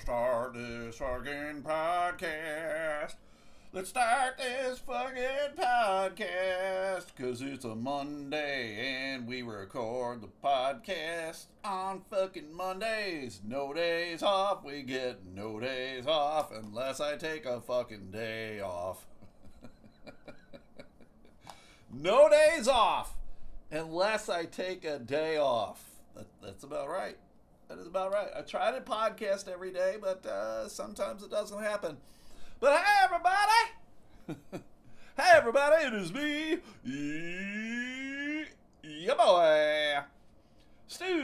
start this fucking podcast. Let's start this fucking podcast. Cause it's a Monday and we record the podcast on fucking Mondays. No days off. We get no days off unless I take a fucking day off. no days off unless I take a day off. That, that's about right. That is about right. I try to podcast every day, but uh, sometimes it doesn't happen. But hey, everybody! hey, everybody! It is me, your boy, Stu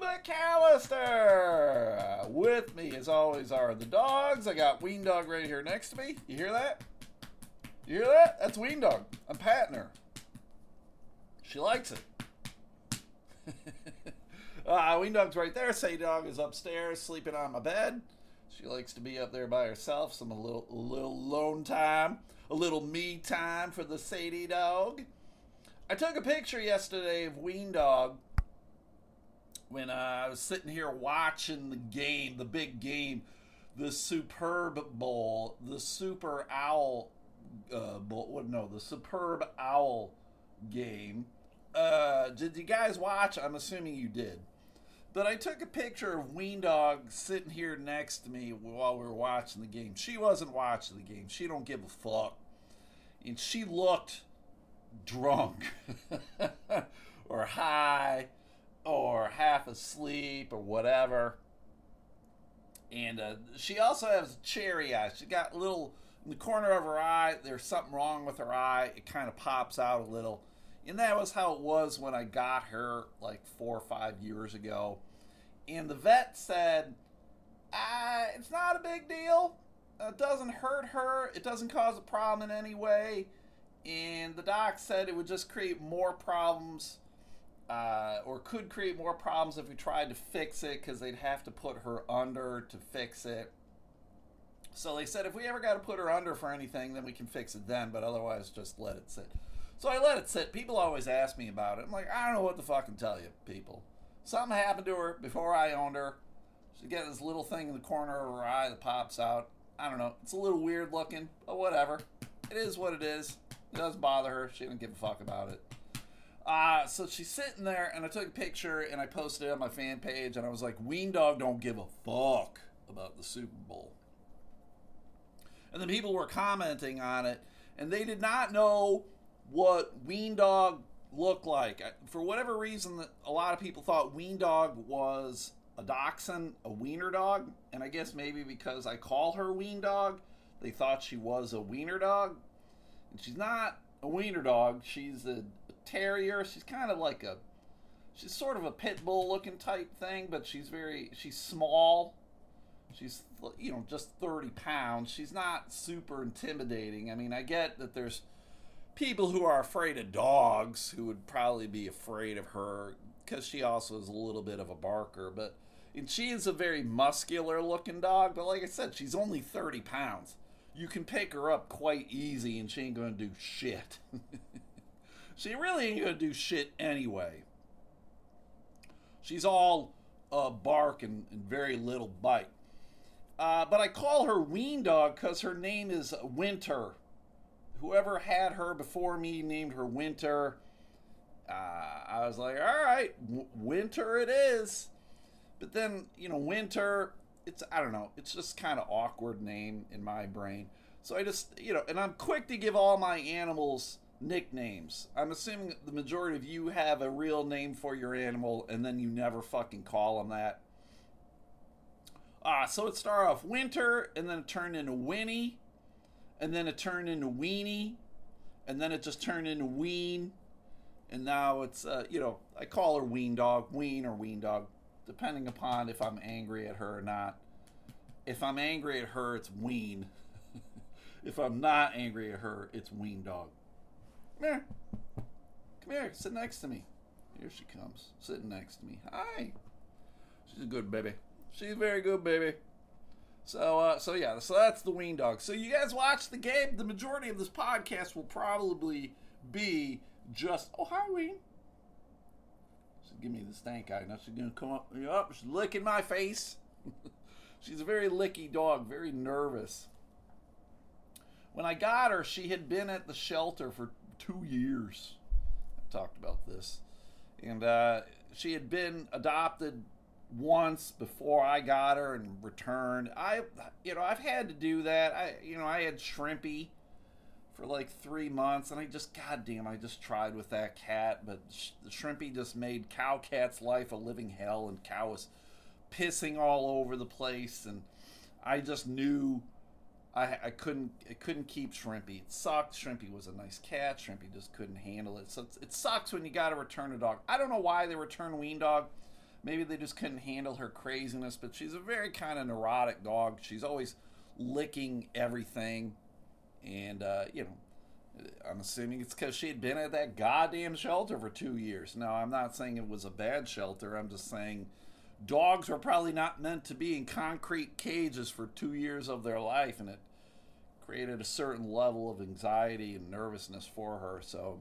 McAllister. With me, as always, are the dogs. I got Ween Dog right here next to me. You hear that? You hear that? That's Ween Dog. I'm patting her. She likes it. uh, Ween Dog's right there. Sadie Dog is upstairs sleeping on my bed. She likes to be up there by herself. Some a little, a little lone time, a little me time for the Sadie Dog. I took a picture yesterday of Ween Dog when uh, I was sitting here watching the game, the big game, the Superb Bowl, the Super Owl uh, Bowl. What? No, the Superb Owl game. Uh, did you guys watch? I'm assuming you did. But I took a picture of Ween Dog sitting here next to me while we were watching the game. She wasn't watching the game. She don't give a fuck. And she looked drunk or high or half asleep or whatever. And uh, she also has cherry eyes. She got a little in the corner of her eye. There's something wrong with her eye. It kind of pops out a little. And that was how it was when I got her like four or five years ago. And the vet said, ah, it's not a big deal. It doesn't hurt her. It doesn't cause a problem in any way. And the doc said it would just create more problems uh, or could create more problems if we tried to fix it because they'd have to put her under to fix it. So they said if we ever got to put her under for anything, then we can fix it then, but otherwise just let it sit. So I let it sit. People always ask me about it. I'm like, I don't know what to fucking tell you, people. Something happened to her before I owned her. She got this little thing in the corner of her eye that pops out. I don't know. It's a little weird looking, but whatever. It is what it is. It doesn't bother her. She didn't give a fuck about it. Uh, so she's sitting there, and I took a picture and I posted it on my fan page, and I was like, Ween Dog don't give a fuck about the Super Bowl. And then people were commenting on it, and they did not know what Ween Dog looked like. For whatever reason, a lot of people thought Ween Dog was a dachshund, a wiener dog, and I guess maybe because I call her Ween Dog, they thought she was a wiener dog. And she's not a wiener dog. She's a, terrier. She's kind of like a, she's sort of a pit bull looking type thing, but she's very, she's small. She's, you know, just 30 pounds. She's not super intimidating. I mean, I get that there's people who are afraid of dogs who would probably be afraid of her because she also is a little bit of a barker. But and she is a very muscular looking dog. But like I said, she's only 30 pounds. You can pick her up quite easy and she ain't to do shit. she really ain't to do shit anyway. She's all uh, bark and, and very little bite. Uh, but I call her Ween Dog because her name is Winter whoever had her before me named her Winter. Uh, I was like, all right, w- Winter it is. But then, you know, Winter, it's, I don't know, it's just kind of awkward name in my brain. So I just, you know, and I'm quick to give all my animals nicknames. I'm assuming the majority of you have a real name for your animal and then you never fucking call them that. Ah, so it started off Winter and then it turned into Winnie and then it turned into weenie, and then it just turned into ween, and now it's uh, you know I call her ween dog, ween or ween dog, depending upon if I'm angry at her or not. If I'm angry at her, it's ween. if I'm not angry at her, it's ween dog. Come here, come here, sit next to me. Here she comes, sitting next to me. Hi. She's a good baby. She's a very good baby. So, uh, so yeah, so that's the Ween Dog. So you guys watch the game. The majority of this podcast will probably be just, oh hi Ween. She's give me the stank eye. Now she's gonna come up, up. She's licking my face. She's a very licky dog, very nervous. When I got her, she had been at the shelter for two years. I've talked about this. And uh, she had been adopted once before I got her and returned. I, you know, I've had to do that. I, you know, I had Shrimpy for like three months, and I just, goddamn, I just tried with that cat, but sh- Shrimpy just made Cow Cat's life a living hell, and Cow was pissing all over the place, and I just knew I, I couldn't I couldn't keep Shrimpy. It sucked. Shrimpy was a nice cat. Shrimpy just couldn't handle it. So it sucks when you got to return a dog. I don't know why they return Ween Dog. Maybe they just couldn't handle her craziness, but she's a very kind of neurotic dog. She's always licking everything. And, uh, you know, I'm assuming it's because she had been at that goddamn shelter for two years. Now, I'm not saying it was a bad shelter. I'm just saying dogs were probably not meant to be in concrete cages for two years of their life, and it created a certain level of anxiety and nervousness for her. So,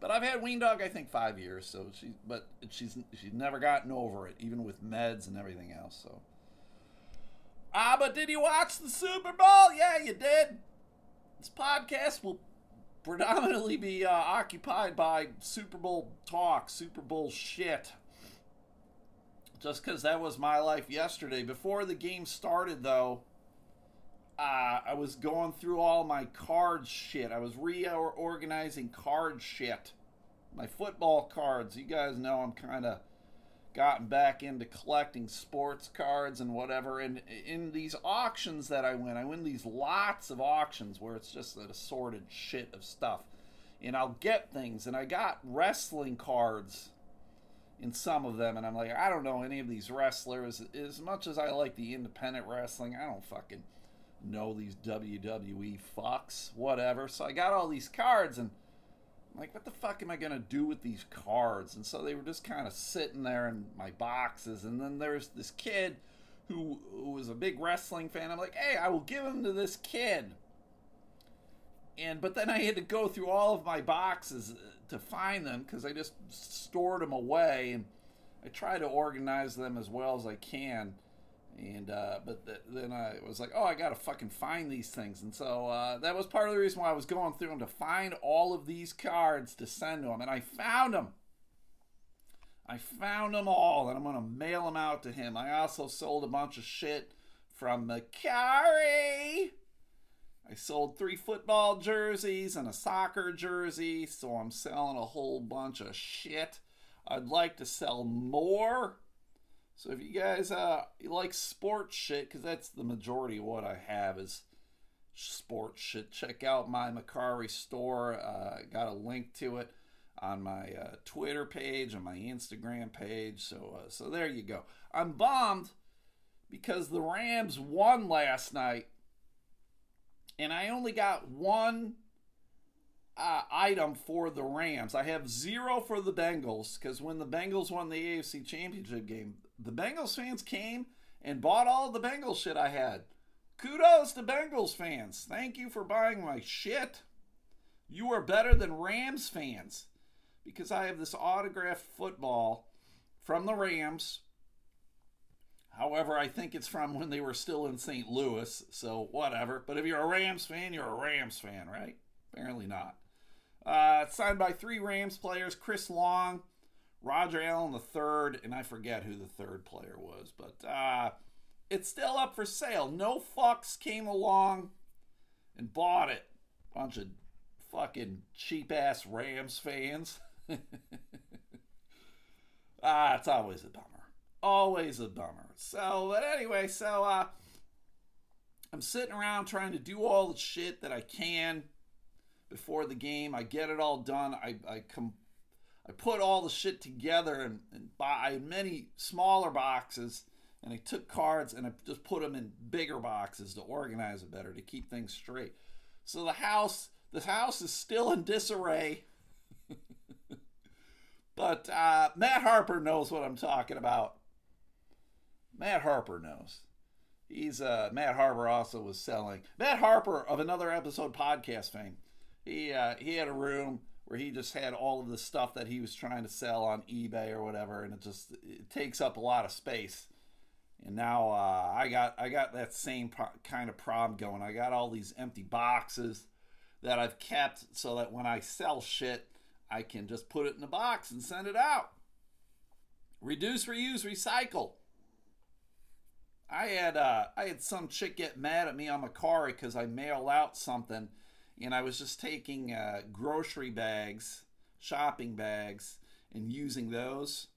but I've had Ween Dog, I think, five years. So she, but she's she's never gotten over it, even with meds and everything else. So, ah, but did you watch the Super Bowl? Yeah, you did. This podcast will predominantly be uh, occupied by Super Bowl talk, Super Bowl shit. Just because that was my life yesterday. Before the game started, though, uh, I was going through all my card shit. I was reorganizing card shit. My football cards. You guys know I'm kind of gotten back into collecting sports cards and whatever. And in these auctions that I win, I win these lots of auctions where it's just an assorted shit of stuff. And I'll get things. And I got wrestling cards in some of them. And I'm like, I don't know any of these wrestlers. As much as I like the independent wrestling, I don't fucking know these WWE fucks, whatever. So I got all these cards and I'm like, what the fuck am I gonna do with these cards? And so they were just kind of sitting there in my boxes. And then there's this kid who, who was a big wrestling fan. I'm like, hey, I will give them to this kid. And but then I had to go through all of my boxes uh, to find them because I just stored them away and I try to organize them as well as I can and uh, but th- then I was like, oh, I gotta fucking find these things, and so uh, that was part of the reason why I was going through them to find all of these cards to send to him, and I found them. I found them all, and I'm gonna mail them out to him. I also sold a bunch of shit from Mercari. I sold three football jerseys and a soccer jersey, so I'm selling a whole bunch of shit. I'd like to sell more so if you guys uh you like sports shit, because that's the majority of what I have is sports shit. Check out my Mercari store. Uh, got a link to it on my uh, Twitter page and my Instagram page. So uh, so there you go. I'm bombed because the Rams won last night, and I only got one uh, item for the Rams. I have zero for the Bengals because when the Bengals won the AFC Championship game, the Bengals fans came and bought all the Bengals shit I had. Kudos to Bengals fans. Thank you for buying my shit. You are better than Rams fans because I have this autographed football from the Rams. However, I think it's from when they were still in St. Louis, so whatever. But if you're a Rams fan, you're a Rams fan, right? Apparently not. Uh, signed by three Rams players Chris Long, Roger Allen the third, and I forget who the third player was, but uh, it's still up for sale. No fucks came along and bought it. Bunch of fucking cheap ass Rams fans. ah, it's always a bummer. Always a bummer. So, but anyway, so uh, I'm sitting around trying to do all the shit that I can before the game. I get it all done. I I come I put all the shit together and, and buy many smaller boxes and I took cards and I just put them in bigger boxes to organize it better to keep things straight. So the house the house is still in disarray. but uh, Matt Harper knows what I'm talking about. Matt Harper knows. He's uh, Matt Harper also was selling. Matt Harper of another episode podcast fame. He uh, he had a room where he just had all of the stuff that he was trying to sell on eBay or whatever, and it just it takes up a lot of space. And now uh, I got I got that same pro- kind of problem going. I got all these empty boxes that I've kept so that when I sell shit, I can just put it in a box and send it out. Reduce, reuse, recycle. I had uh, I had some chick get mad at me on Mercari because I mailed out something, and I was just taking uh, grocery bags, shopping bags, and using those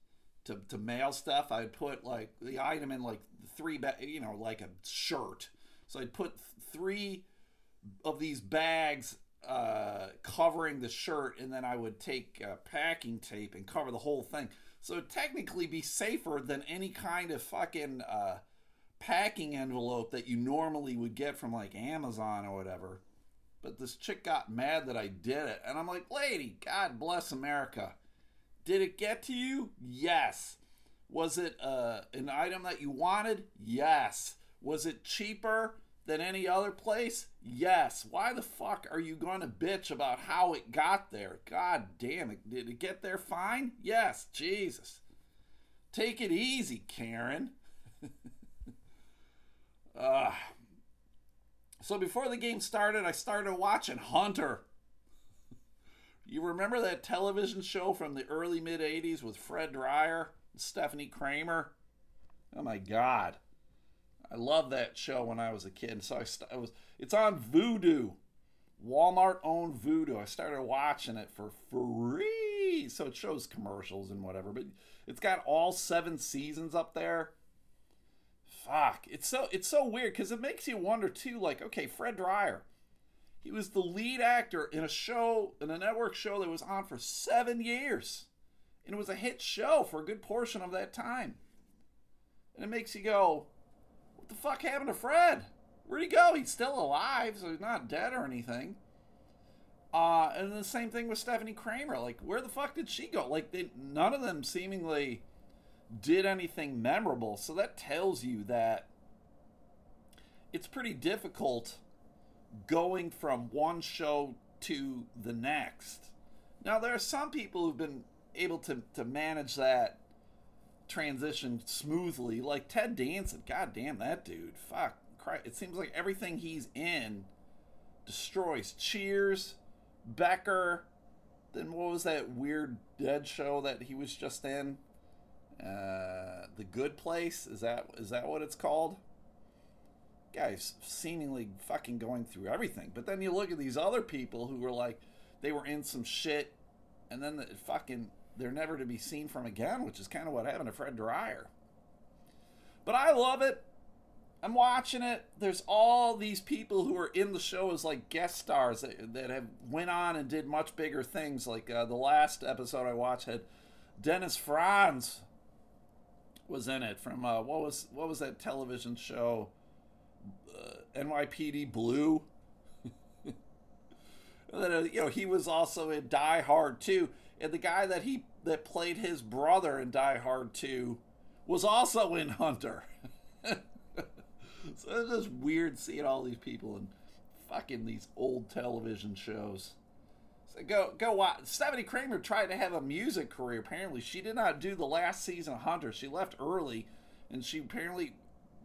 to, to mail stuff. I'd put like the item in like three, ba- you know, like a shirt. So I'd put three of these bags uh, covering the shirt, and then I would take uh, packing tape and cover the whole thing. So technically be safer than any kind of fucking uh, packing envelope that you normally would get from like Amazon or whatever. But this chick got mad that I did it, and I'm like, lady, God bless America. Did it get to you? Yes. Was it uh, an item that you wanted? Yes. Was it cheaper than any other place? Yes. Why the fuck are you going to bitch about how it got there? God damn it. Did it get there fine? Yes. Jesus. Take it easy, Karen. uh, so before the game started, I started watching Hunter. You remember that television show from the early mid 80s with Fred Dryer and Stepfanie Kramer? Oh my god. I loved that show when I was a kid. So I, st- I was it's on Vudu. Walmart owned Vudu. I started watching it for free. So it shows commercials and whatever, but it's got all 7 seasons up there. Fuck. It's so it's so weird cuz it makes you wonder too like okay, Fred Dryer he was the lead actor in a show, in a network show that was on for seven years. And it was a hit show for a good portion of that time. And it makes you go, what the fuck happened to Fred? Where'd he go? He's still alive, so he's not dead or anything. Uh, and the same thing with Stepfanie Kramer. Like, where the fuck did she go? Like, they, none of them seemingly did anything memorable. So that tells you that it's pretty difficult going from one show to the next. Now, there are some people who've been able to, to manage that transition smoothly, like Ted Danson. God damn that dude. Fuck. Christ. It seems like everything he's in destroys. Cheers, Becker, then what was that weird dead show that he was just in? Uh, the Good Place? Is that is that what it's called? guy's seemingly fucking going through everything. But then you look at these other people who were like, they were in some shit, and then the fucking they're never to be seen from again, which is kind of what happened to Fred Dryer. But I love it. I'm watching it. There's all these people who are in the show as like guest stars that, that have went on and did much bigger things. Like uh, the last episode I watched had Dennis Franz was in it from uh, what was what was that television show? uh, NYPD Blue. then, uh, you know, he was also in Die Hard 2. And the guy that he that played his brother in Die Hard 2 was also in Hunter. so it's just weird seeing all these people in fucking these old television shows. Go go watch. Stepfanie Kramer tried to have a music career. Apparently, she did not do the last season of Hunter. She left early, and she apparently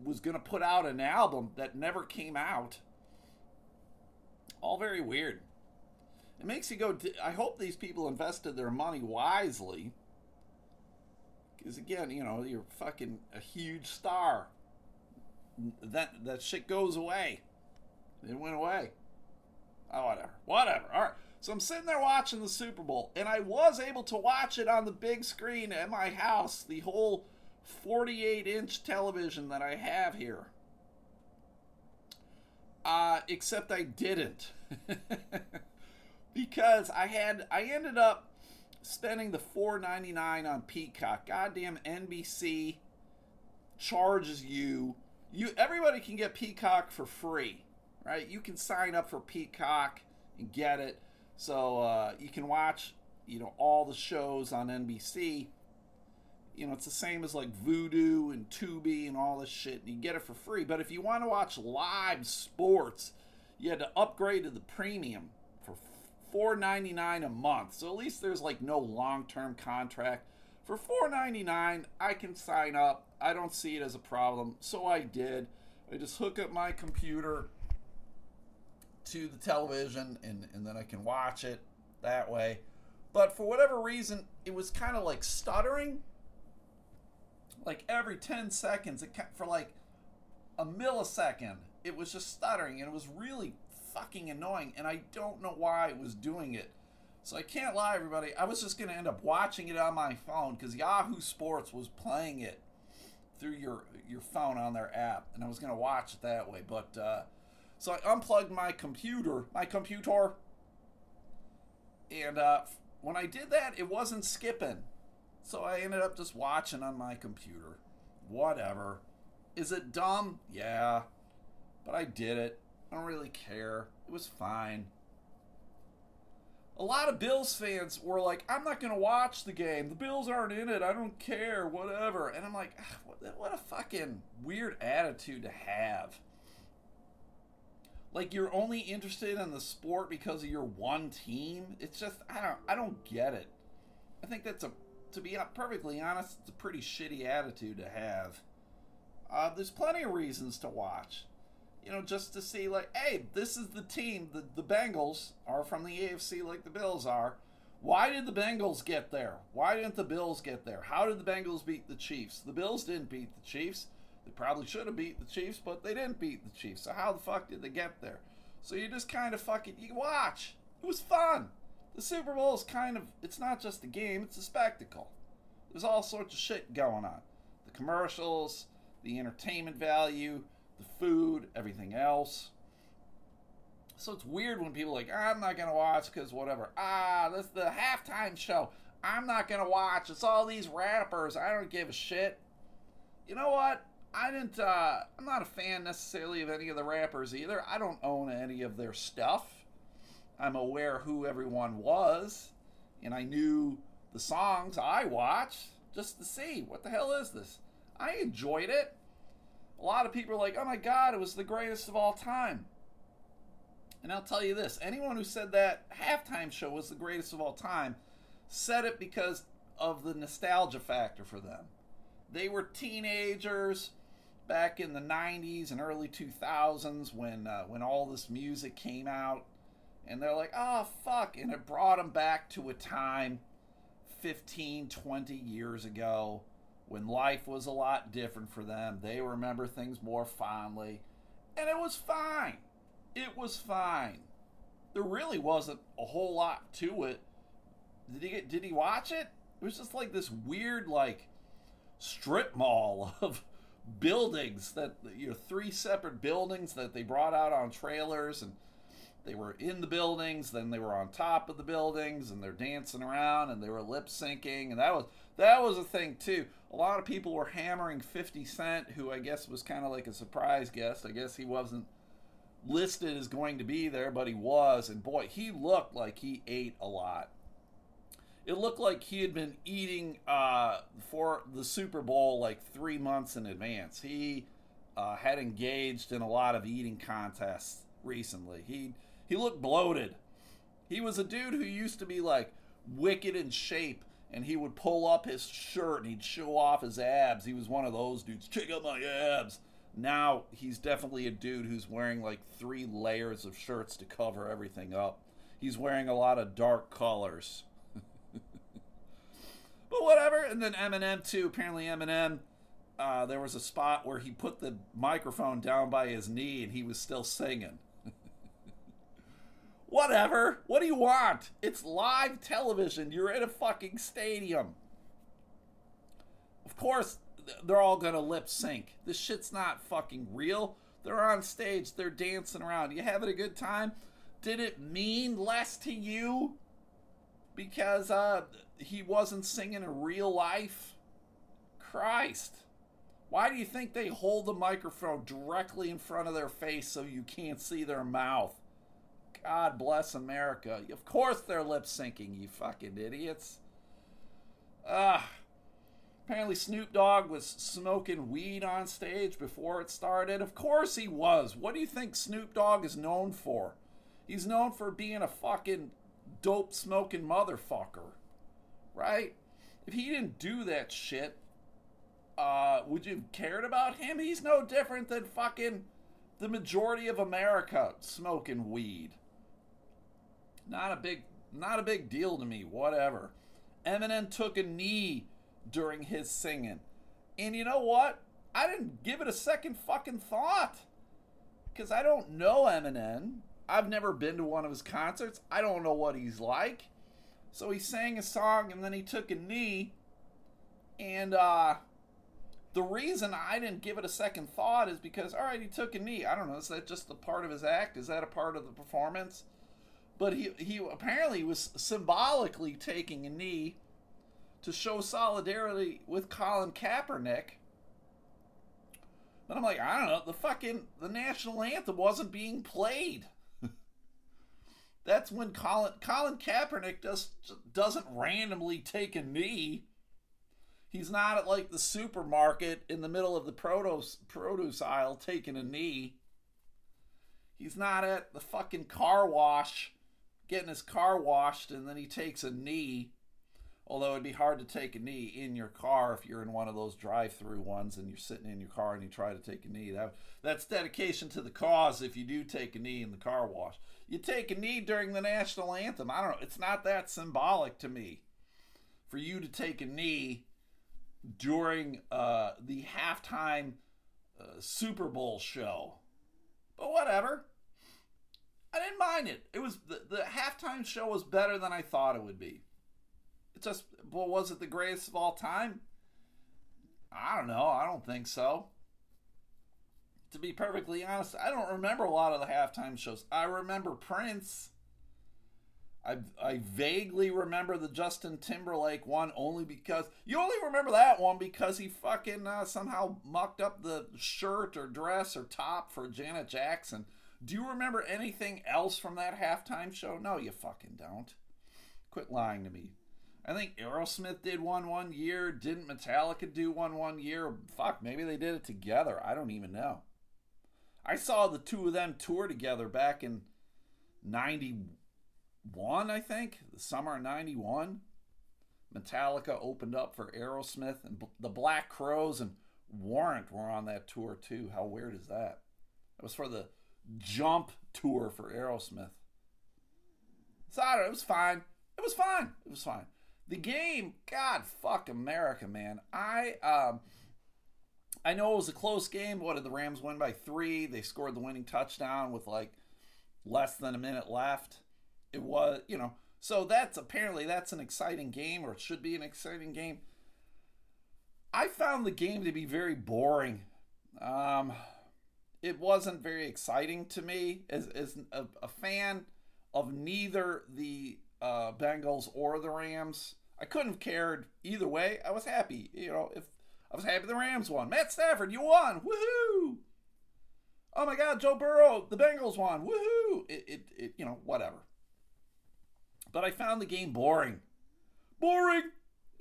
was going to put out an album that never came out. All very weird. It makes you go, I hope these people invested their money wisely. Because again, you know, you're fucking a huge star. That, that shit goes away. It went away. Oh, whatever. Whatever. All right. So I'm sitting there watching the Super Bowl, and I was able to watch it on the big screen at my house, the whole 48 inch television that I have here. Uh, except I didn't. because I had I ended up spending the 4.99 on Peacock. Goddamn NBC charges you you everybody can get Peacock for free, right? You can sign up for Peacock and get it. So uh, you can watch, you know, all the shows on NBC you know, it's the same as like Vudu and Tubi and all this shit. And you get it for free. But if you want to watch live sports, you had to upgrade to the premium for $4.99 a month. So at least there's like no long term contract For $4.99, I can sign up. I don't see it as a problem, so I did. I just hook up my computer to the television and, and then I can watch it that way. But for whatever reason, it was kind of like stuttering. Like every 10 seconds, it kept, for like a millisecond, it was just stuttering and it was really fucking annoying. And I don't know why it was doing it. So I can't lie, everybody. I was just going to end up watching it on my phone because Yahoo Sports was playing it through your your phone on their app, and I was going to watch it that way. But uh, so I unplugged my computer, my computer, and uh, when I did that, it wasn't skipping. So I ended up just watching on my computer. Whatever. Is it dumb? Yeah. But I did it. I don't really care. It was fine a lot of Bills fans were like, I'm not going to watch the game. The Bills aren't in it. I don't care, whatever. And I'm like, what, what a fucking weird attitude to have. Like you're only interested in the sport because of your one team. It's just I don't I don't get it. I think that's a to be perfectly honest, it's a pretty shitty attitude to have. Uh, there's plenty of reasons to watch you know, just to see like, hey, this is the team. The the Bengals are from the AFC like the Bills are. Why did the Bengals get there? Why didn't the Bills get there? How did the Bengals beat the Chiefs? The Bills didn't beat the Chiefs. They probably should have beat the Chiefs, but they didn't beat the Chiefs. So how the fuck did they get there? So you just kind of fucking you watch. It was fun. The Super Bowl is kind of it's not just a game, it's a spectacle. There's all sorts of shit going on. The commercials, the entertainment value, the food, everything else. So it's weird when people like, I'm not to watch because whatever. Ah, this the halftime show. I'm not to watch. It's all these rappers. I don't give a shit. You know what? I didn't, uh, I'm not a fan necessarily of any of the rappers either. I don't own any of their stuff. I'm aware who everyone was, and I knew the songs I watched just to see what the hell is this. I enjoyed it a lot of people are like, oh my God, it was the greatest of all time. And I'll tell you this anyone who said that halftime show was the greatest of all time said it because of the nostalgia factor for them. They were teenagers back in the 90s and early 2000s when, uh, when all this music came out. And they're like, oh, fuck. And it brought them back to a time 15, 20 years ago when life was a lot different for them. They remember things more fondly. And it was fine. It was fine. There really wasn't a whole lot to it. Did he get, did he watch it? It was just like this weird like strip mall of buildings that you know three separate buildings that they brought out on trailers and they were in the buildings then they were on top of the buildings and they're dancing around and they were lip syncing and that was that was a thing too a lot of people were hammering 50 Cent, who I guess was kind of like a surprise guest. I guess he wasn't listed as going to be there, but he was. And boy, he looked like he ate a lot. It looked like he had been eating uh, for the Super Bowl like three months in advance. He uh, had engaged in a lot of eating contests recently. He he looked bloated. He was a dude who used to be like wicked in shape and he would pull up his shirt and he'd show off his abs. He was one of those dudes. Check out my abs. Now he's definitely a dude who's wearing like three layers of shirts to cover everything up. He's wearing a lot of dark colors. But whatever. And then Eminem too. Apparently Eminem. Uh, there was a spot where he put the microphone down by his knee and he was still singing. Whatever. What do you want? It's live television. You're in a fucking stadium. Of course, they're all gonna lip sync. This shit's not fucking real. They're on stage, they're dancing around. You having a good time? Did it mean less to you because uh, he wasn't singing in real life? Christ. Why do you think they hold the microphone directly in front of their face so you can't see their mouth? God bless America. Of course they're lip syncing, you fucking idiots. Ah. Apparently Snoop Dogg was smoking weed on stage before it started. Of course he was. What do you think Snoop Dogg is known for? He's known for being a fucking dope smoking motherfucker. Right? if he didn't do that shit, uh, would you have cared about him? He's no different than fucking the majority of America smoking weed. Not a big, not a big deal to me. Whatever. Eminem took a knee during his singing, and you know what? I didn't give it a second fucking thought because I don't know Eminem. I've never been to one of his concerts. I don't know what he's like. So he sang a song and then he took a knee. And uh, the reason I didn't give it a second thought is because, all right, he took a knee. I don't know. Is that just a part of his act? Is that a part of the performance? But he, he apparently was symbolically taking a knee to show solidarity with Colin Kaepernick. But I'm like, I don't know. The fucking the national anthem wasn't being played. That's when Colin Colin Kaepernick just doesn't randomly take a knee. He's not at like the supermarket in the middle of the produce produce aisle taking a knee. He's not at the fucking car wash getting his car washed and then he takes a knee. Although it'd be hard to take a knee in your car if you're in one of those drive-through ones and you're sitting in your car and you try to take a knee. That that's dedication to the cause if you do take a knee in the car wash. You take a knee during the national anthem. I don't know. It's not that symbolic to me for you to take a knee during uh, the halftime uh, Super Bowl show. But whatever. I didn't mind it. It was the, the halftime show was better than I thought it would be. It just, well, was it the greatest of all time? I don't know. I don't think so. To be perfectly honest, I don't remember a lot of the halftime shows. I remember Prince. I, I vaguely remember the Justin Timberlake one only because you only remember that one because he fucking uh, somehow mucked up the shirt or dress or top for Janet Jackson. Do you remember anything else from that halftime show? No, you fucking don't. Quit lying to me. I think Aerosmith did one one year. Didn't Metallica do one one year? Fuck, maybe they did it together. I don't even know. I saw the two of them tour together back in 91, I think, the summer of 91. Metallica opened up for Aerosmith, and the Black Crowes and Warrant were on that tour too. How weird is that? It was for the Pump tour for Aerosmith. So I don't know, it was fine. It was fine. It was fine. The game, God, fuck America, man. I um, I know it was a close game. What did the Rams win by three? They scored the winning touchdown with like less than a minute left. It was, you know, so that's apparently that's an exciting game, or it should be an exciting game. I found the game to be very boring. Um, it wasn't very exciting to me as, as a, a fan of neither the uh, Bengals or the Rams. I couldn't have cared either way. I was happy. You know, if I was happy the Rams won. Matt Stafford, you won. Woohoo! Oh my God, Joe Burrow, the Bengals won. Woohoo! It, it, it, you know, whatever. But I found the game boring. Boring.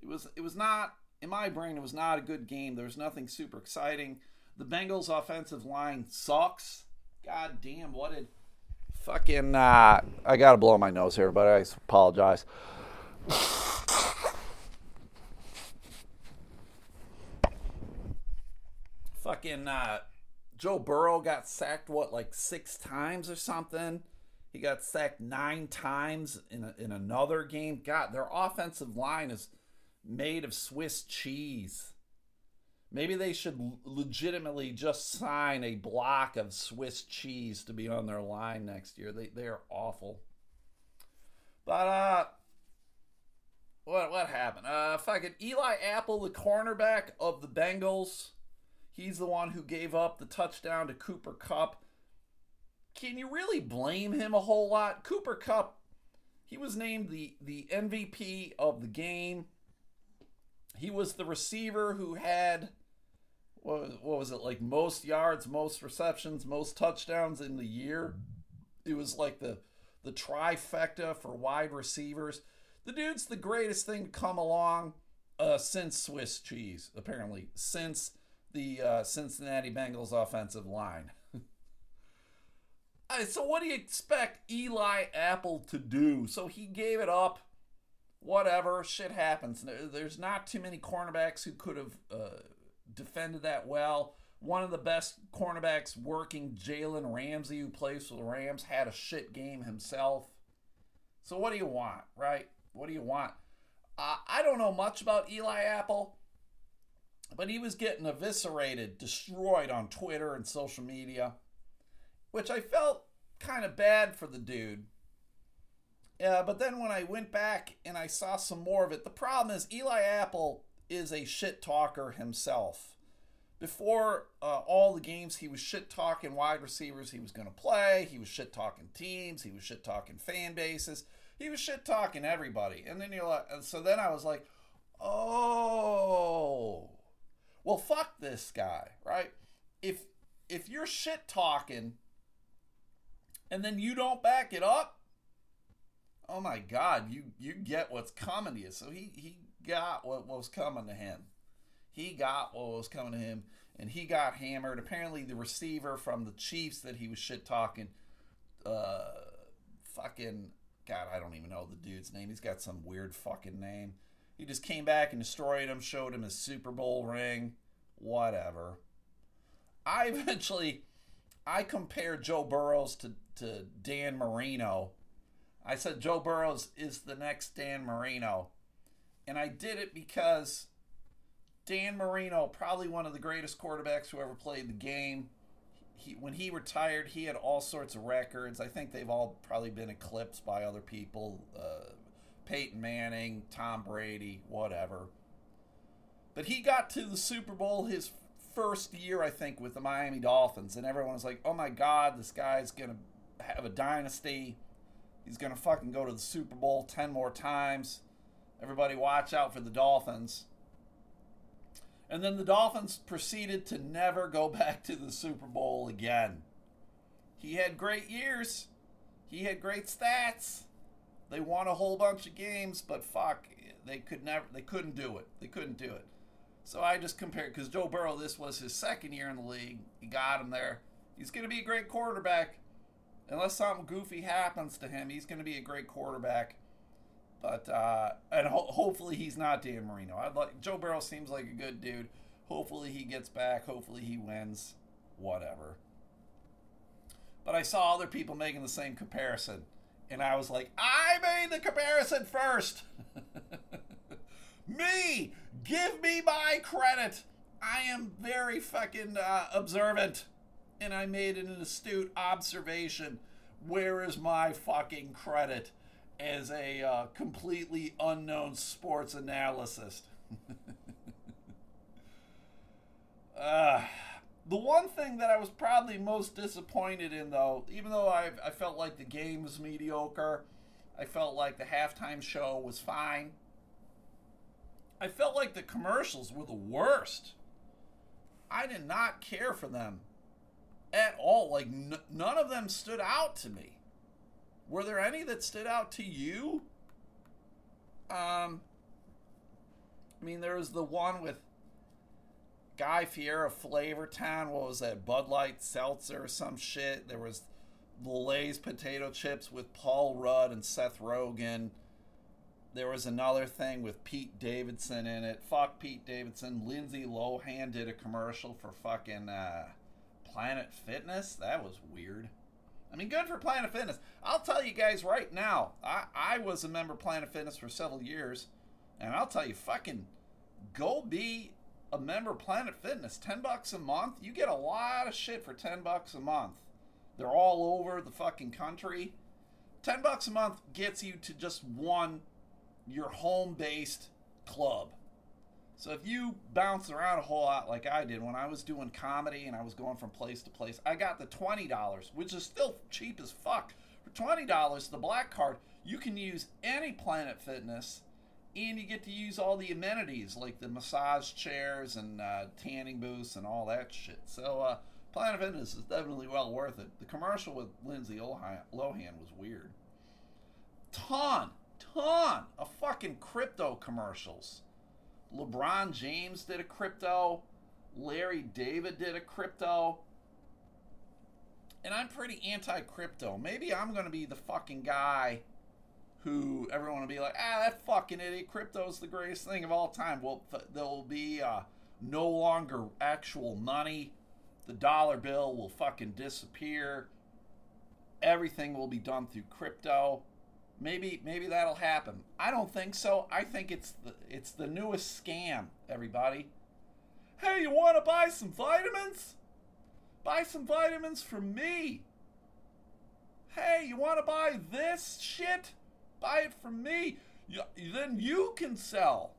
It was, it was not in my brain. It was not a good game. There was nothing super exciting. The Bengals' offensive line sucks. God damn, what did fucking? Uh, I gotta blow my nose here, but I apologize. Uh, Joe Burrow got sacked what like six times or something. He got sacked nine times in a, in another game. God, their offensive line is made of Swiss cheese. Maybe they should legitimately just sign a block of Swiss cheese to be on their line next year. They they are awful. But uh what what happened? Uh fucking Eli Apple, the cornerback of the Bengals He's the one who gave up the touchdown to Cooper Kupp. Can you really blame him a whole lot? Cooper Kupp, he was named the, the MVP of the game. He was the receiver who had, what was, what was it, like most yards, most receptions, most touchdowns in the year. It was like the, the trifecta for wide receivers. The dude's the greatest thing to come along uh, since Swiss cheese, apparently. Since the uh, Cincinnati Bengals offensive line. so what do you expect Eli Apple to do? So he gave it up whatever, shit happens. There's not too many cornerbacks who could have uh, defended that well. One of the best cornerbacks working, Jalen Ramsey, who plays for the Rams, had a shit game himself. So what do you want, right? What do you want? Uh, I don't know much about Eli Apple, but he was getting eviscerated, destroyed on Twitter and social media, which I felt kind of bad for the dude. Uh, but then when I went back and I saw some more of it, the problem is Eli Apple is a shit talker himself. Before uh, all the games, he was shit talking wide receivers he was going to play. He was shit talking teams. He was shit talking fan bases. He was shit talking everybody. And then you're like, and so then I was like, oh, well, fuck this guy, right? If if you're shit talking and then you don't back it up, oh my God, you you get what's coming to you. So he he got what was coming to him. He got what was coming to him, and he got hammered. Apparently, the receiver from the Chiefs that he was shit talking, uh, fucking God, I don't even know the dude's name. He's got some weird fucking name. He just came back and destroyed him, showed him his Super Bowl ring, whatever. I eventually, I compared Joe Burrows to, to Dan Marino. I said Joe Burrows is the next Dan Marino. And I did it because Dan Marino, probably one of the greatest quarterbacks who ever played the game, he when he retired, he had all sorts of records. I think they've all probably been eclipsed by other people. Uh, Peyton Manning, Tom Brady, whatever. But he got to the Super Bowl his first year, I think, with the Miami Dolphins, and everyone was like, "Oh my God, this guy's gonna have a dynasty. He's gonna fucking go to the Super Bowl ten more times. Everybody, watch out for the Dolphins." And then the Dolphins proceeded to never go back to the Super Bowl again. He had great years. He had great stats. They won a whole bunch of games, but fuck, they could never they couldn't do it. They couldn't do it. So I just compared because Joe Burrow, this was his second year in the league. He got him there. He's going to be a great quarterback. Unless something goofy happens to him, he's going to be a great quarterback. But uh, and ho- hopefully he's not Dan Marino. I'd like Joe Burrow seems like a good dude. Hopefully he gets back. Hopefully he wins. Whatever. But I saw other people making the same comparison, and I was like, I made the comparison first. me, give me my credit. I am very fucking uh, observant, and I made an astute observation. Where is my fucking credit? as a uh, completely unknown sports analyst. uh, the one thing that I was probably most disappointed in, though, even though I, I felt like the game was mediocre, I felt like the halftime show was fine. I felt like the commercials were the worst. I did not care for them at all. Like, n- none of them stood out to me. Were there any that stood out to you? Um, I mean, there was the one with Guy Fieri Flavor Town. What was that? Bud Light Seltzer or some shit. There was Lay's potato chips with Paul Rudd and Seth Rogen. There was another thing with Pete Davidson in it. Fuck Pete Davidson. Lindsay Lohan did a commercial for fucking uh, Planet Fitness. That was weird. I mean, good for Planet Fitness. I'll tell you guys right now, I, I was a member of Planet Fitness for several years, and I'll tell you, fucking go be a member of Planet Fitness. 10 bucks a month, you get a lot of shit for 10 bucks a month. They're all over the fucking country. 10 bucks a month gets you to just one, your home based club. So if you bounce around a whole lot like I did when I was doing comedy and I was going from place to place, I got the twenty dollars, which is still cheap as fuck. For twenty dollars, the black card, you can use any Planet Fitness, and you get to use all the amenities like the massage chairs and uh, tanning booths and all that shit. So uh, Planet Fitness is definitely well worth it. The commercial with Lindsay Lohan was weird. Ton, ton of fucking crypto commercials LeBron James did a crypto. Larry David did a crypto. And I'm pretty anti crypto. Maybe I'm going to be the fucking guy who everyone will be like, ah, that fucking idiot, crypto's the greatest thing of all time. Well, there will be uh, no longer actual money. The dollar bill will fucking disappear. Everything will be done through crypto. Maybe maybe that'll happen. I don't think so. I think it's the it's the newest scam, everybody. Hey, you want to buy some vitamins? Buy some vitamins from me. Hey, you want to buy this shit? Buy it from me. You, then you can sell.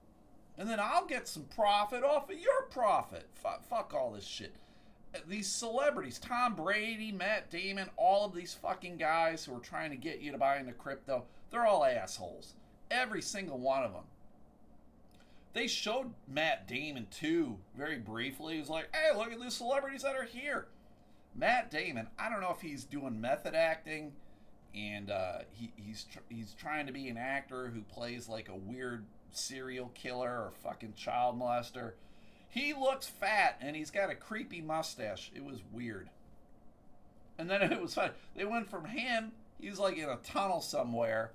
And then I'll get some profit off of your profit. F- fuck all this shit. Uh, these celebrities, Tom Brady, Matt Damon, all of these fucking guys who are trying to get you to buy into crypto, they're all assholes. Every single one of them. They showed Matt Damon too, very briefly. He was like, hey, look at these celebrities that are here. Matt Damon, I don't know if he's doing method acting and uh, he, he's tr- he's trying to be an actor who plays like a weird serial killer or fucking child molester. He looks fat and he's got a creepy mustache. It was weird. And then it was fun. They went from him, he's like in a tunnel somewhere,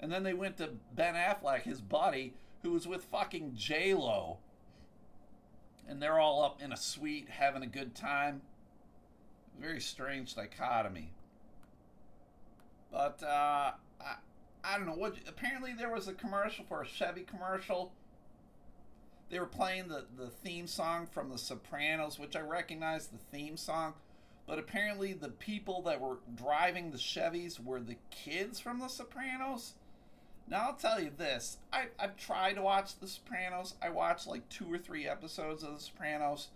and then they went to Ben Affleck, his buddy, who was with fucking J Lo, and they're all up in a suite having a good time. Very strange dichotomy. But uh, I, I don't know what. Apparently, there was a commercial for a Chevy commercial. They were playing the, the theme song from The Sopranos, which I recognize the theme song. But apparently, the people that were driving the Chevys were the kids from The Sopranos. Now, I'll tell you this I, I've tried to watch The Sopranos. I watched like two or three episodes of The Sopranos,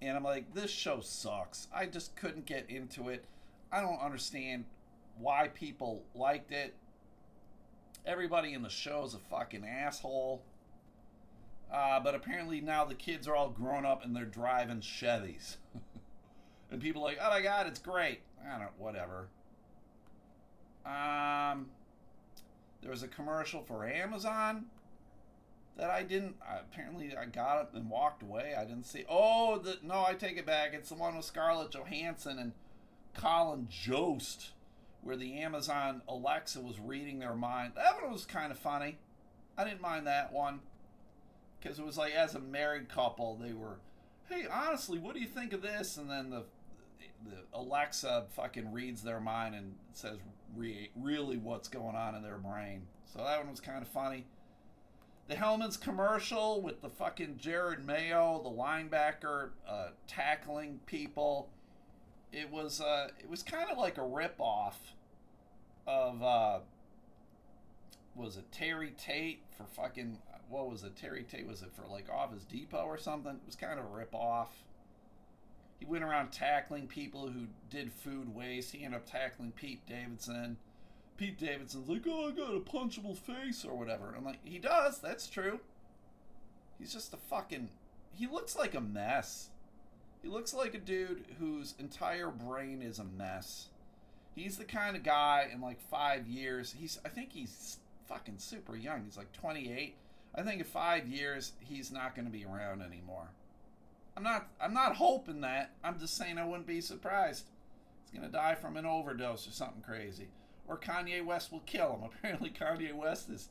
and I'm like, this show sucks. I just couldn't get into it. I don't understand why people liked it. Everybody in the show is a fucking asshole. Uh, but apparently now the kids are all grown up and they're driving Chevys. and people like, oh my god, it's great. I don't whatever. Um, there was a commercial for Amazon that I didn't. apparently, I got it and walked away. I didn't see. Oh, the, no, I take it back. It's the one with Scarlett Johansson and Colin Jost where the Amazon Alexa was reading their mind. That one was kind of funny. I didn't mind that one because it was like as a married couple, they were, hey, honestly, what do you think of this? And then the the Alexa fucking reads their mind and says re- really what's going on in their brain. So that one was kind of funny. The Hellmann's commercial with the fucking Jerod Mayo, the linebacker, uh, tackling people it was uh, it was kind of like a rip off of uh, was it Terry Tate for fucking what was it Terry Tate was it for like Office Depot or something? It was kind of a rip off. He went around tackling people who did food waste. He ended up tackling Pete Davidson. Pete Davidson's like, oh, I got a punchable face or whatever. I'm like, he does. That's true. He's just a fucking. He looks like a mess. He looks like a dude whose entire brain is a mess. He's the kind of guy in like five years. He's I think he's fucking super young. He's like 28. I think in five years he's not going to be around anymore. I'm not. I'm not hoping that. I'm just saying I wouldn't be surprised. He's going to die from an overdose or something crazy, or Kanye West will kill him. Apparently, Kanye West is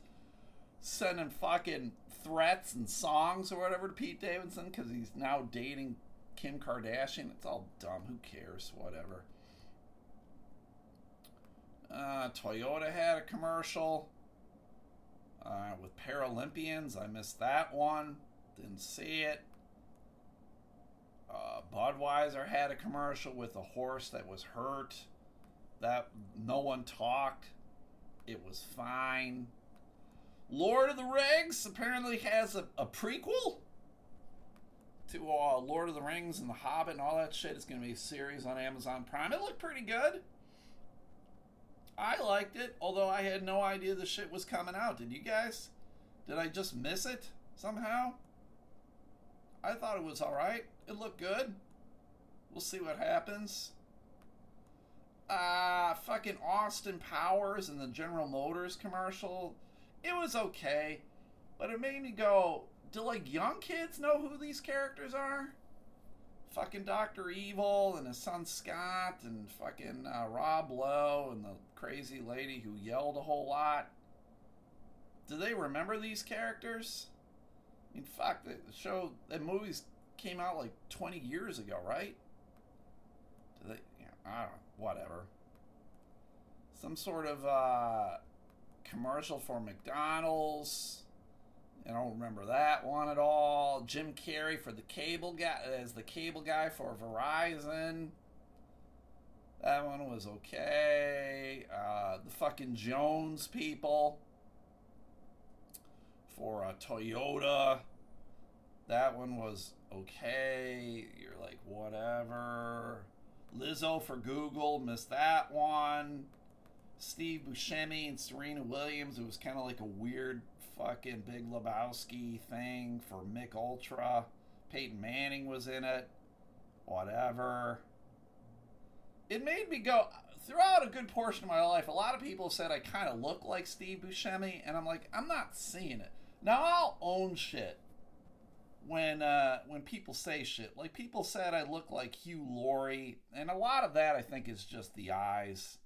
sending fucking threats and songs or whatever to Pete Davidson because he's now dating Kim Kardashian. It's all dumb. Who cares? Whatever. Uh, Toyota had a commercial uh, with Paralympians. I missed that one. Didn't see it. Uh, Budweiser had a commercial with a horse that was hurt. That no one talked. It was fine. Lord of the Rings apparently has a, a prequel to uh, Lord of the Rings and The Hobbit and all that shit. It's going to be a series on Amazon Prime. It looked pretty good. I liked it, although I had no idea the shit was coming out. Did you guys? Did I just miss it somehow? I thought it was alright. It looked good. We'll see what happens. Uh, fucking Austin Powers and the General Motors commercial. It was okay, but it made me go, do like young kids know who these characters are? Fucking Doctor Evil and his son Scott and fucking uh, Rob Lowe and the crazy lady who yelled a whole lot. do they remember these characters? I mean, fuck, the show, the movies came out like 20 years ago, right? Do they, yeah, I don't know, whatever. Some sort of uh, commercial for McDonald's. I don't remember that one at all. Jim Carrey for the cable guy as the cable guy for Verizon. That one was okay. Uh, the fucking Jones people for a Toyota. That one was okay. You're like, whatever. Lizzo for Google, missed that one. Steve Buscemi and Serena Williams. It was kind of like a weird fucking Big Lebowski thing for Mich Ultra. Peyton Manning was in it. Whatever. It made me go throughout a good portion of my life. A lot of people said I kind of look like Steve Buscemi, and I'm like, I'm not seeing it. Now I'll own shit when uh, when people say shit. Like people said I look like Hugh Laurie, and a lot of that I think is just the eyes.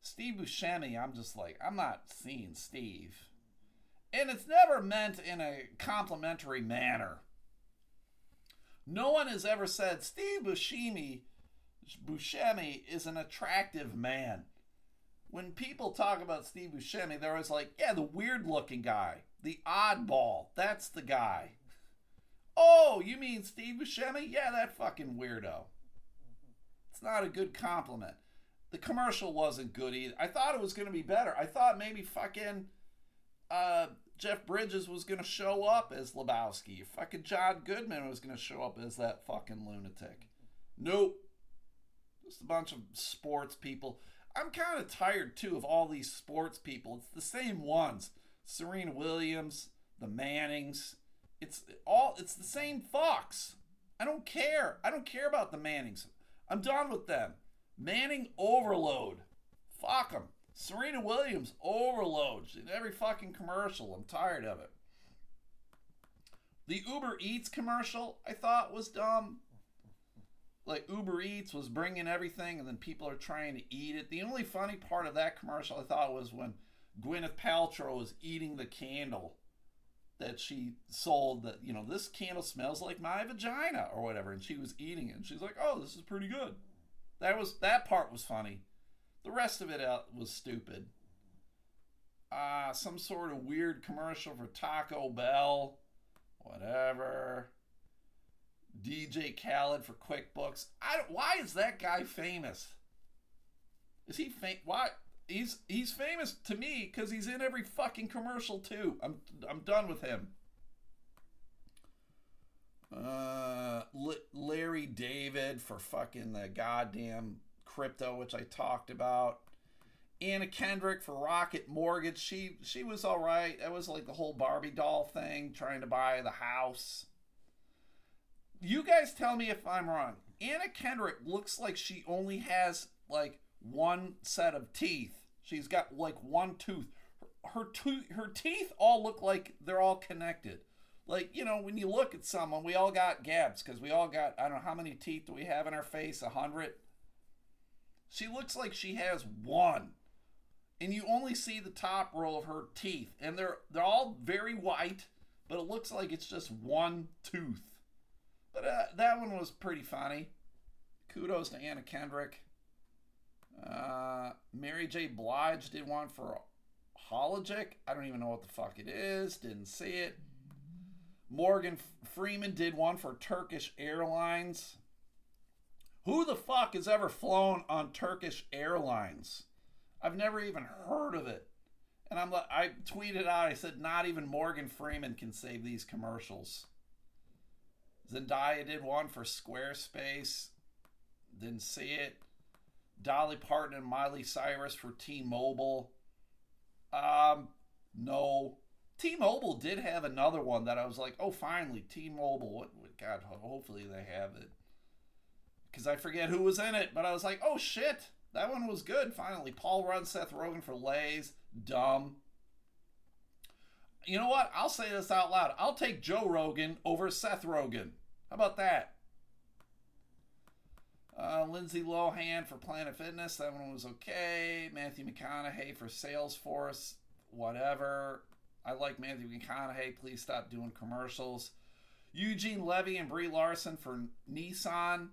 Steve Buscemi, I'm just like I'm not seeing Steve, and it's never meant in a complimentary manner. No one has ever said Steve Buscemi, Buscemi is an attractive man. When people talk about Steve Buscemi, they're always like, yeah, the weird looking guy. The oddball. That's the guy. Oh, you mean Steve Buscemi? Yeah, that fucking weirdo. It's not a good compliment. The commercial wasn't good either. I thought it was going to be better. I thought maybe fucking uh, Jeff Bridges was going to show up as Lebowski. Fucking John Goodman was going to show up as that fucking lunatic. Nope. Just a bunch of sports people. I'm kind of tired too of all these sports people. It's the same ones. Serena Williams, the Mannings. It's all it's the same Fox. I don't care. I don't care about the Mannings. I'm done with them. Manning overload. Fuck them. Serena Williams overloads in every fucking commercial. I'm tired of it. The Uber Eats commercial I thought was dumb. Like Uber Eats was bringing everything and then people are trying to eat it. The only funny part of that commercial I thought was when Gwyneth Paltrow was eating the candle that she sold that, you know, this candle smells like my vagina or whatever. And she was eating it. And she's like, oh, this is pretty good. That was, that part was funny. The rest of it out was stupid. Uh, some sort of weird commercial for Taco Bell. Whatever. DJ Khaled for QuickBooks. I why is that guy famous? Is he fam- why he's he's famous to me because he's in every fucking commercial too. I'm I'm done with him. Uh, L- Larry David for fucking the goddamn crypto, which I talked about. Anna Kendrick for Rocket Mortgage. She she was all right. That was like the whole Barbie doll thing, trying to buy the house. You guys tell me if I'm wrong. Anna Kendrick looks like she only has like one set of teeth She's got like one tooth. Her, tooth, her teeth all look like they're all connected. Like you know, when you look at someone, we all got gaps because we all got I don't know how many teeth do we have in our face? A hundred. She looks like she has one, and you only see the top row of her teeth, and they're they're all very white, but it looks like it's just one tooth. But uh, that one was pretty funny. Kudos to Anna Kendrick. Uh, Mary J. Blige did one for Hologic. I don't even know what the fuck it is. Didn't see it. Morgan Freeman did one for Turkish Airlines. Who the fuck has ever flown on Turkish Airlines? I've never even heard of it. And I'm like, I tweeted out, I said, not even Morgan Freeman can save these commercials. Zendaya did one for Squarespace. Didn't see it. Dolly Parton and Miley Cyrus for T-Mobile. Um, no. T-Mobile did have another one that I was like, oh, finally, T-Mobile. What, what God, hopefully they have it. Because I forget who was in it, but I was like, oh shit, that one was good. Finally, Paul Rudd, Seth Rogen for Lay's. Dumb. You know what? I'll say this out loud. I'll take Joe Rogan over Seth Rogen. How about that? Uh, Lindsay Lohan for Planet Fitness, that one was okay. Matthew McConaughey for Salesforce, whatever. I like Matthew McConaughey. Please stop doing commercials. Eugene Levy and Brie Larson for Nissan.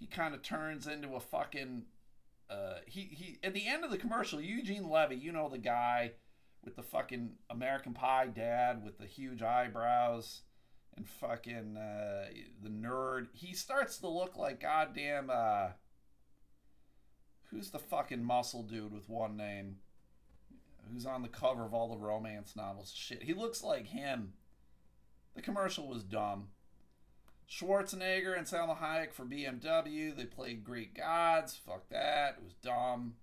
He kind of turns into a fucking. Uh, he he at the end of the commercial, Eugene Levy, you know the guy with the fucking American Pie dad with the huge eyebrows and fucking uh, the nerd. He starts to look like goddamn. Uh, who's the fucking muscle dude with one name? Who's on the cover of all the romance novels? Shit, he looks like him. The commercial was dumb. Schwarzenegger and Salma Hayek for BMW. They played Greek gods. Fuck that. It was dumb.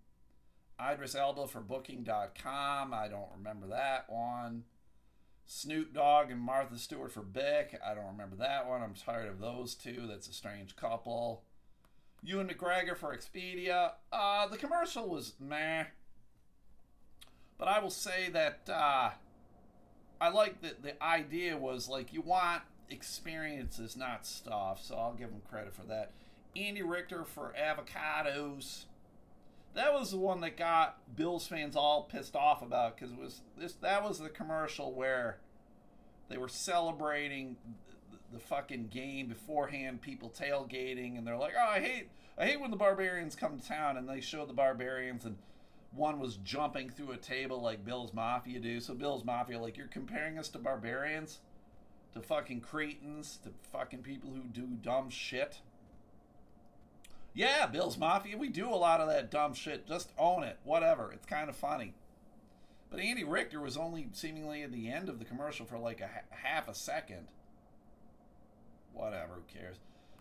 Idris Elba for Booking.com. I don't remember that one. Snoop Dogg and Martha Stewart for Bic. I don't remember that one. I'm tired of those two. That's a strange couple. Ewan McGregor for Expedia. Uh, the commercial was meh. But I will say that uh, I like that the idea was like you want experiences, not stuff. So I'll give him credit for that. Andy Richter for avocados. That was the one that got Bills fans all pissed off about because it was this. That was the commercial where they were celebrating the, the fucking game beforehand. People tailgating and they're like, "Oh, I hate, I hate when the barbarians come to town." And they show the barbarians and one was jumping through a table like Bill's Mafia do. So Bill's Mafia, like you're comparing us to barbarians, to fucking cretins, to fucking people who do dumb shit. Yeah, Bill's Mafia, we do a lot of that dumb shit. Just own it. Whatever. It's kind of funny. But Andy Richter was only seemingly at the end of the commercial for like a ha- half a second. Whatever, who cares?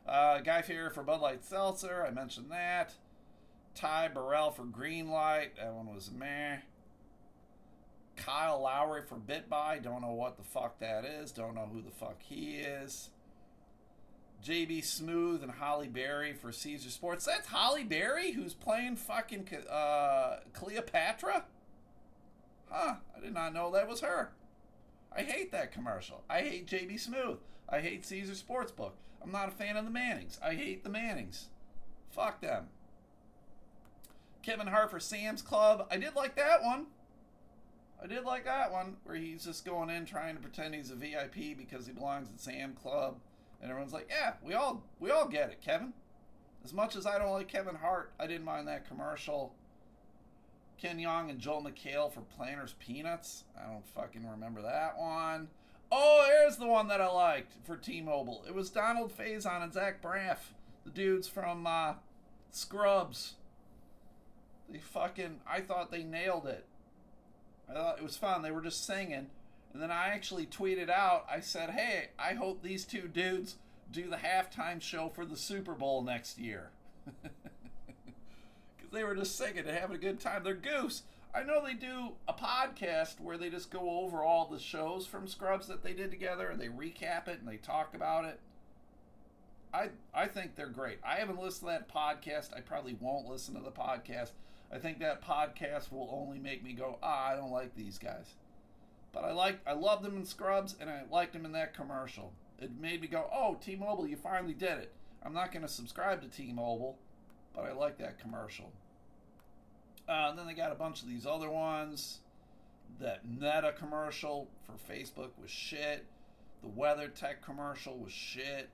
Uh, Guy Fieri for Bud Light Seltzer, I mentioned that. Ty Burrell for Greenlight, That one was meh. Kyle Lowry for BitBuy. Don't know what the fuck that is. Don't know who the fuck he is. JB Smoove and Halle Berry for Caesar Sports. That's Halle Berry who's playing fucking uh, Cleopatra? Huh. I did not know that was her. I hate that commercial. I hate JB Smoove. I hate Caesar Sportsbook. I'm not a fan of the Mannings. I hate the Mannings. Fuck them. Kevin Hart for Sam's Club. I did like that one. I did like that one where he's just going in trying to pretend he's a VIP because he belongs at Sam Club, and everyone's like, "Yeah, we all we all get it, Kevin." As much as I don't like Kevin Hart, I didn't mind that commercial. Ken Jeong and Joel McHale for Planters Peanuts. I don't fucking remember that one. Oh, here's the one that I liked for T-Mobile. It was Donald Faison and Zach Braff, the dudes from uh, Scrubs. They fucking, I thought they nailed it. I thought it was fun. They were just singing. And then I actually tweeted out, I said, hey, I hope these two dudes do the halftime show for the Super Bowl next year. Because they were just singing and having a good time. They're goose. I know they do a podcast where they just go over all the shows from Scrubs that they did together and they recap it and they talk about it. I I think they're great. I haven't listened to that podcast. I probably won't listen to the podcast. I think that podcast will only make me go, ah, I don't like these guys. But I like, I loved them in Scrubs, and I liked them in that commercial. It made me go, oh, T-Mobile, you finally did it. I'm not going to subscribe to T-Mobile, but I like that commercial. Uh, and then they got a bunch of these other ones. That Meta commercial for Facebook was shit. The WeatherTech commercial was shit.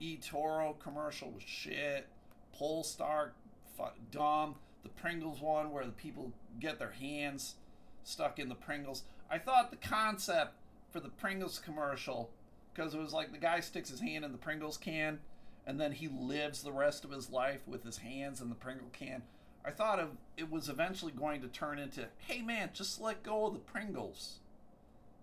eToro commercial was shit. Polestar, dumb the Pringles one where the people get their hands stuck in the Pringles. I thought the concept for the Pringles commercial, because it was like the guy sticks his hand in the Pringles can and then he lives the rest of his life with his hands in the Pringle can. I thought of it was eventually going to turn into, hey man, just let go of the Pringles.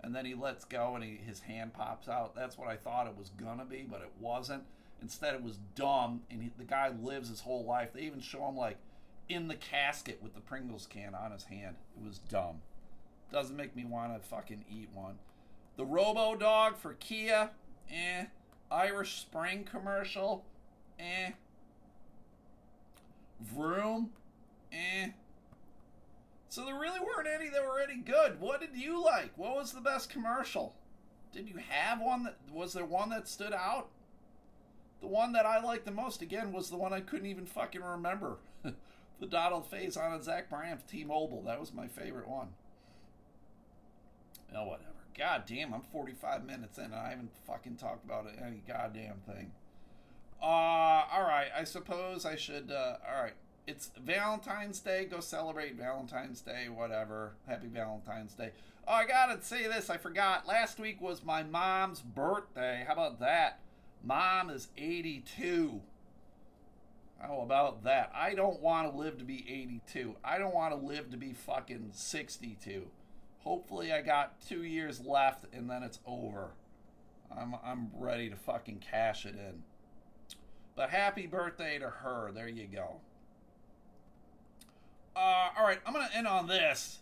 And then he lets go and he, his hand pops out. That's what I thought it was gonna be, but it wasn't. Instead, it was dumb, and he, the guy lives his whole life. They even show him like in the casket with the Pringles can on his hand. It was dumb. Doesn't make me want to fucking eat one. The Robo Dog for Kia, eh. Irish Spring commercial, eh. Vroom, eh. So there really weren't any that were any good. What did you like? What was the best commercial? Did you have one that was there one that stood out? The one that I liked the most again was the one I couldn't even fucking remember. The Donald Faison and Zach Bryant T-Mobile. That was my favorite one. Oh, whatever. God damn, I'm 45 minutes in and I haven't fucking talked about any goddamn thing. Uh, alright, I suppose I should, uh, alright. It's Valentine's Day. Go celebrate Valentine's Day, whatever. Happy Valentine's Day. Oh, I gotta say this. I forgot. Last week was my mom's birthday. How about that? Mom is 82. How about that? I don't want to live to be 82. I don't want to live to be fucking 62. Hopefully, I got two years left and then it's over. I'm, I'm ready to fucking cash it in. But happy birthday to her. There you go. Uh, all right, I'm going to end on this.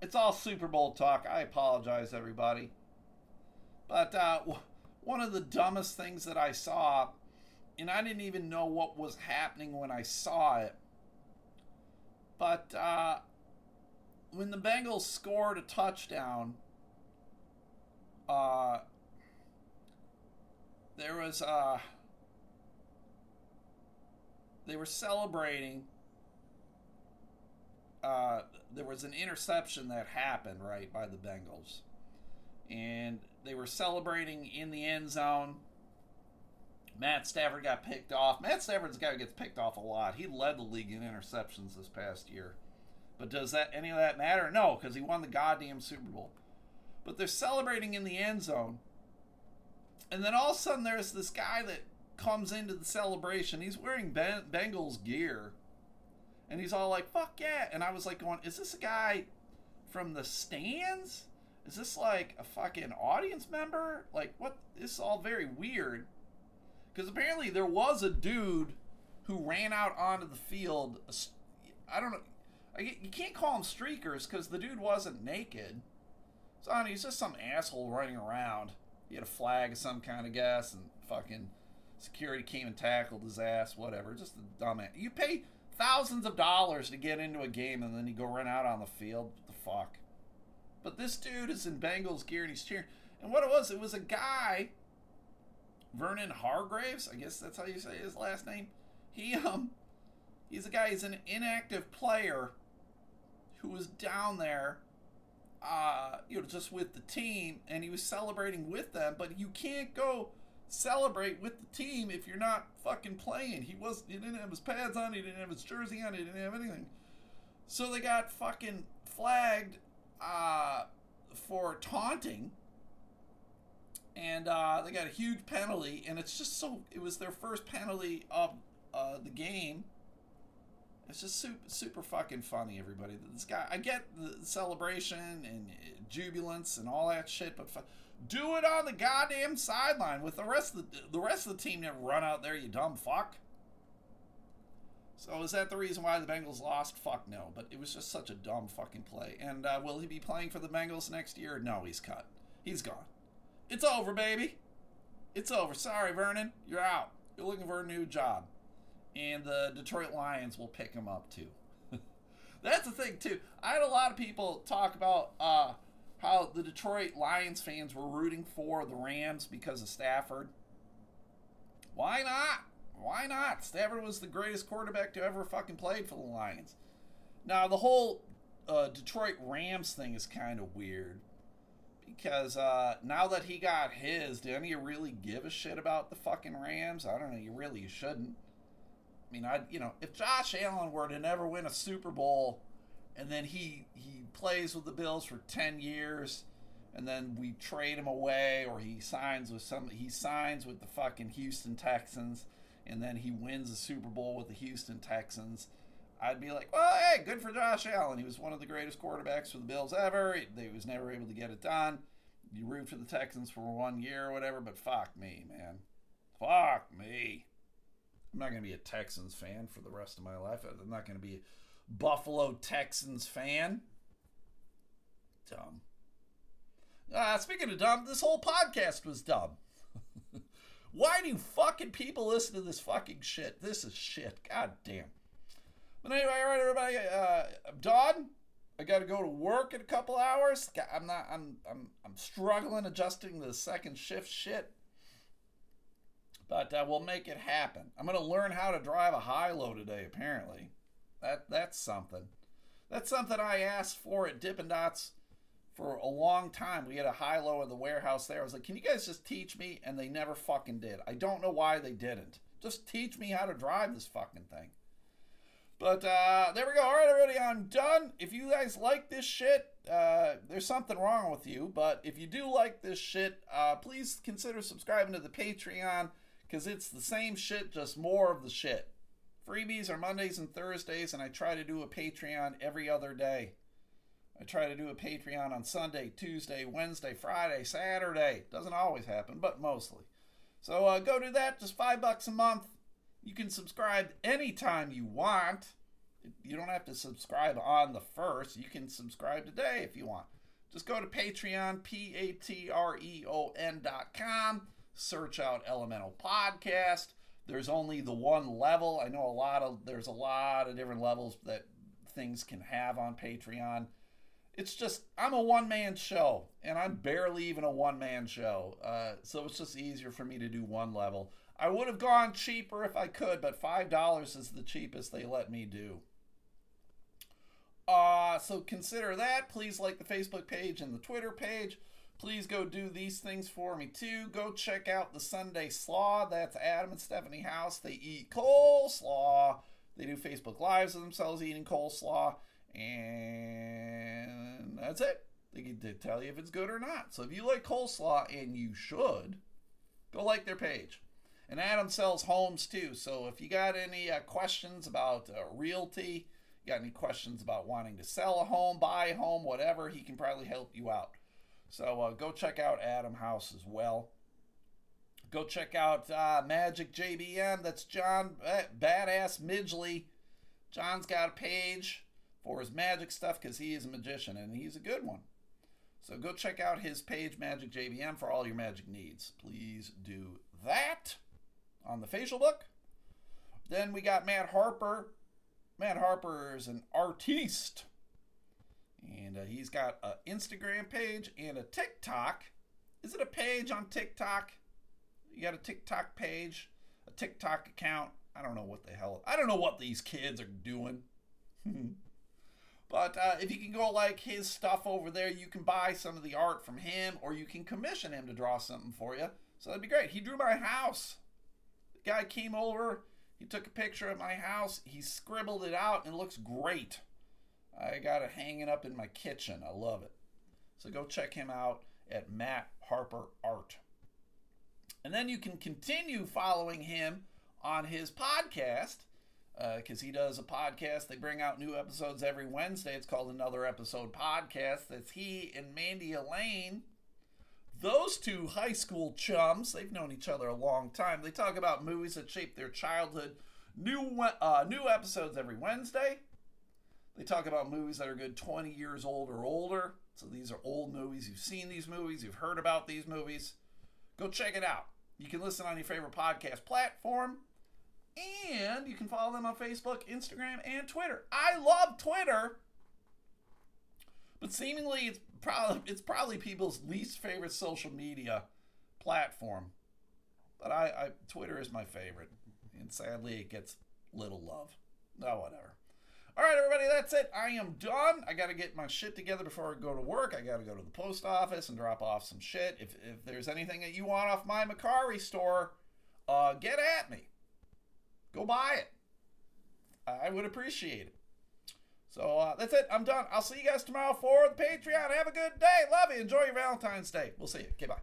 It's all Super Bowl talk. I apologize, everybody. But uh, one of the dumbest things that I saw, and I didn't even know what was happening when I saw it, but uh, when the Bengals scored a touchdown, uh, there was uh, they were celebrating. Uh, there was an interception that happened right by the Bengals, and they were celebrating in the end zone. Matt Stafford got picked off. Matt Stafford's guy who gets picked off a lot. He led the league in interceptions this past year. But does that any of that matter? No, because he won the goddamn Super Bowl. But they're celebrating in the end zone. And then all of a sudden there's this guy that comes into the celebration. He's wearing ben- Bengals gear. And he's all like, fuck yeah. And I was like going, is this a guy from the stands? Is this like a fucking audience member? Like what this is all very weird. Cuz apparently there was a dude who ran out onto the field. I don't know you can't call him streakers because the dude wasn't naked. So I mean, he's just some asshole running around. He had a flag of some kind of guess, and fucking security came and tackled his ass. Whatever, just a dumbass. You pay thousands of dollars to get into a game, and then you go run out on the field. What the fuck? But this dude is in Bengals gear and he's cheering. And what it was, it was a guy, Vernon Hargreaves. I guess that's how you say his last name. He um, he's a guy. He's an inactive player who was down there, uh, you know, just with the team, and he was celebrating with them. But you can't go celebrate with the team if you're not fucking playing. He was, he didn't have his pads on, he didn't have his jersey on, he didn't have anything. So they got fucking flagged uh, for taunting. And uh, they got a huge penalty, and it's just so. It was their first penalty of uh, the game it's just super, super fucking funny, everybody. This guy, I get the celebration and jubilance and all that shit, but fu- do it on the goddamn sideline with the rest of the the rest of the team. Never run out there, you dumb fuck. So is that the reason why the Bengals lost? Fuck no, but it was just such a dumb fucking play. And uh, will he be playing for the Bengals next year? No, he's cut. He's gone. It's over, baby. It's over. Sorry, Vernon. You're out. You're looking for a new job and the Detroit Lions will pick him up too. That's the thing too. I had a lot of people talk about uh, how the Detroit Lions fans were rooting for the Rams because of Stafford. Why not? Why not? Stafford was the greatest quarterback to ever fucking played for the Lions. Now the whole uh, Detroit Rams thing is kind of weird because uh, now that he got his, do any of you really give a shit about the fucking Rams? I don't know. You really shouldn't. I mean, I you know, if Josh Allen were to never win a Super Bowl, and then he he plays with the Bills for ten years, and then we trade him away, or he signs with some he signs with the fucking Houston Texans, and then he wins the Super Bowl with the Houston Texans. I'd be like, well, hey, good for Josh Allen. He was one of the greatest quarterbacks for the Bills ever. He was never able to get it done. You root for the Texans for one year or whatever, but fuck me, man. Fuck me. I'm not going to be a Texans fan for the rest of my life. I'm not going to be a Buffalo Texans fan. Dumb. Uh, speaking of dumb, this whole podcast was dumb. Why do fucking people listen to this fucking shit? This is shit. God damn. But anyway, all right, everybody. Uh, I'm done. I got to go to work in a couple hours. I'm not. I'm. I'm. I'm struggling adjusting the second shift shit but uh, we'll make it happen. I'm to learn how to drive a high low today. Apparently, that that's something. That's something I asked for at Dippin' Dots for a long time. We had a high low in the warehouse there. I was like, can you guys just teach me? And they never fucking did. I don't know why they didn't. Just teach me how to drive this fucking thing. But uh, there we go. All right, everybody, I'm done. If you guys like this shit, uh, there's something wrong with you. But if you do like this shit, uh, please consider subscribing to the Patreon because it's the same shit, just more of the shit. Freebies are Mondays and Thursdays, and I try to do a Patreon every other day. I try to do a Patreon on Sunday, Tuesday, Wednesday, Friday, Saturday. Doesn't always happen, but mostly. So uh, go do that. Just five bucks a month. You can subscribe anytime you want. You don't have to subscribe on the first. You can subscribe today if you want. Just go to Patreon, P A T R E O N dot com. Search out Elemental Podcast. There's only the one level. I know a lot of there's a lot of different levels that things can have on Patreon it's just I'm a one man show, and I'm barely even a one man show. Uh, so it's just easier for me to do one level. I would have gone cheaper if I could, but five dollars is the cheapest they let me do. Uh, so consider that. Please like the Facebook page and the Twitter page. Please go do these things for me too. Go check out the Sunday Slaw. That's Adam and Stephanie House. They eat coleslaw. They do Facebook Lives of themselves eating coleslaw. And that's it. They can tell you if it's good or not. So if you like coleslaw, and you should, go like their page. And Adam sells homes too. So if you got any uh, questions about uh, realty, you got any questions about wanting to sell a home, buy a home, whatever, he can probably help you out. So uh, go check out Adam House as well. Go check out uh, Magic JBM. That's John Badass Midgley. John's got a page for his magic stuff because he is a magician and he's a good one. So go check out his page, Magic JBM, for all your magic needs. Please do that on the facial book. Then we got Matt Harper. Matt Harper is an artiste. And uh, he's got an Instagram page and a TikTok. Is it a page on TikTok? You got a TikTok page, a TikTok account. I don't know what the hell. I don't know what these kids are doing. But uh, if you can go like his stuff over there, you can buy some of the art from him, or you can commission him to draw something for you. So that'd be great. He drew my house. Guy came over, he took a picture of my house, he scribbled it out, and it looks great. I got it hanging up in my kitchen. I love it. So go check him out at Matt Harper Art. And then you can continue following him on his podcast because uh, he does a podcast. They bring out new episodes every Wednesday. It's called Another Episode Podcast. That's he and Mandy Elaine. Those two high school chums, they've known each other a long time. They talk about movies that shaped their childhood. New uh, new episodes every Wednesday. They talk about movies that are good 20 years old or older. So these are old movies. You've seen these movies, you've heard about these movies. Go check it out. You can listen on your favorite podcast platform. And you can follow them on Facebook, Instagram, and Twitter. I love Twitter, but seemingly it's probably it's probably people's least favorite social media platform. But I, I Twitter is my favorite, and sadly it gets little love. No, whatever. All right, everybody, that's it. I am done. I got to get my shit together before I go to work. I got to go to the post office and drop off some shit. If, if there's anything that you want off my Mercari store, uh, get at me go buy it. I would appreciate it. So uh, that's it. I'm done. I'll see you guys tomorrow for the Patreon. Have a good day. Love you. Enjoy your Valentine's Day. We'll see you. Okay, bye.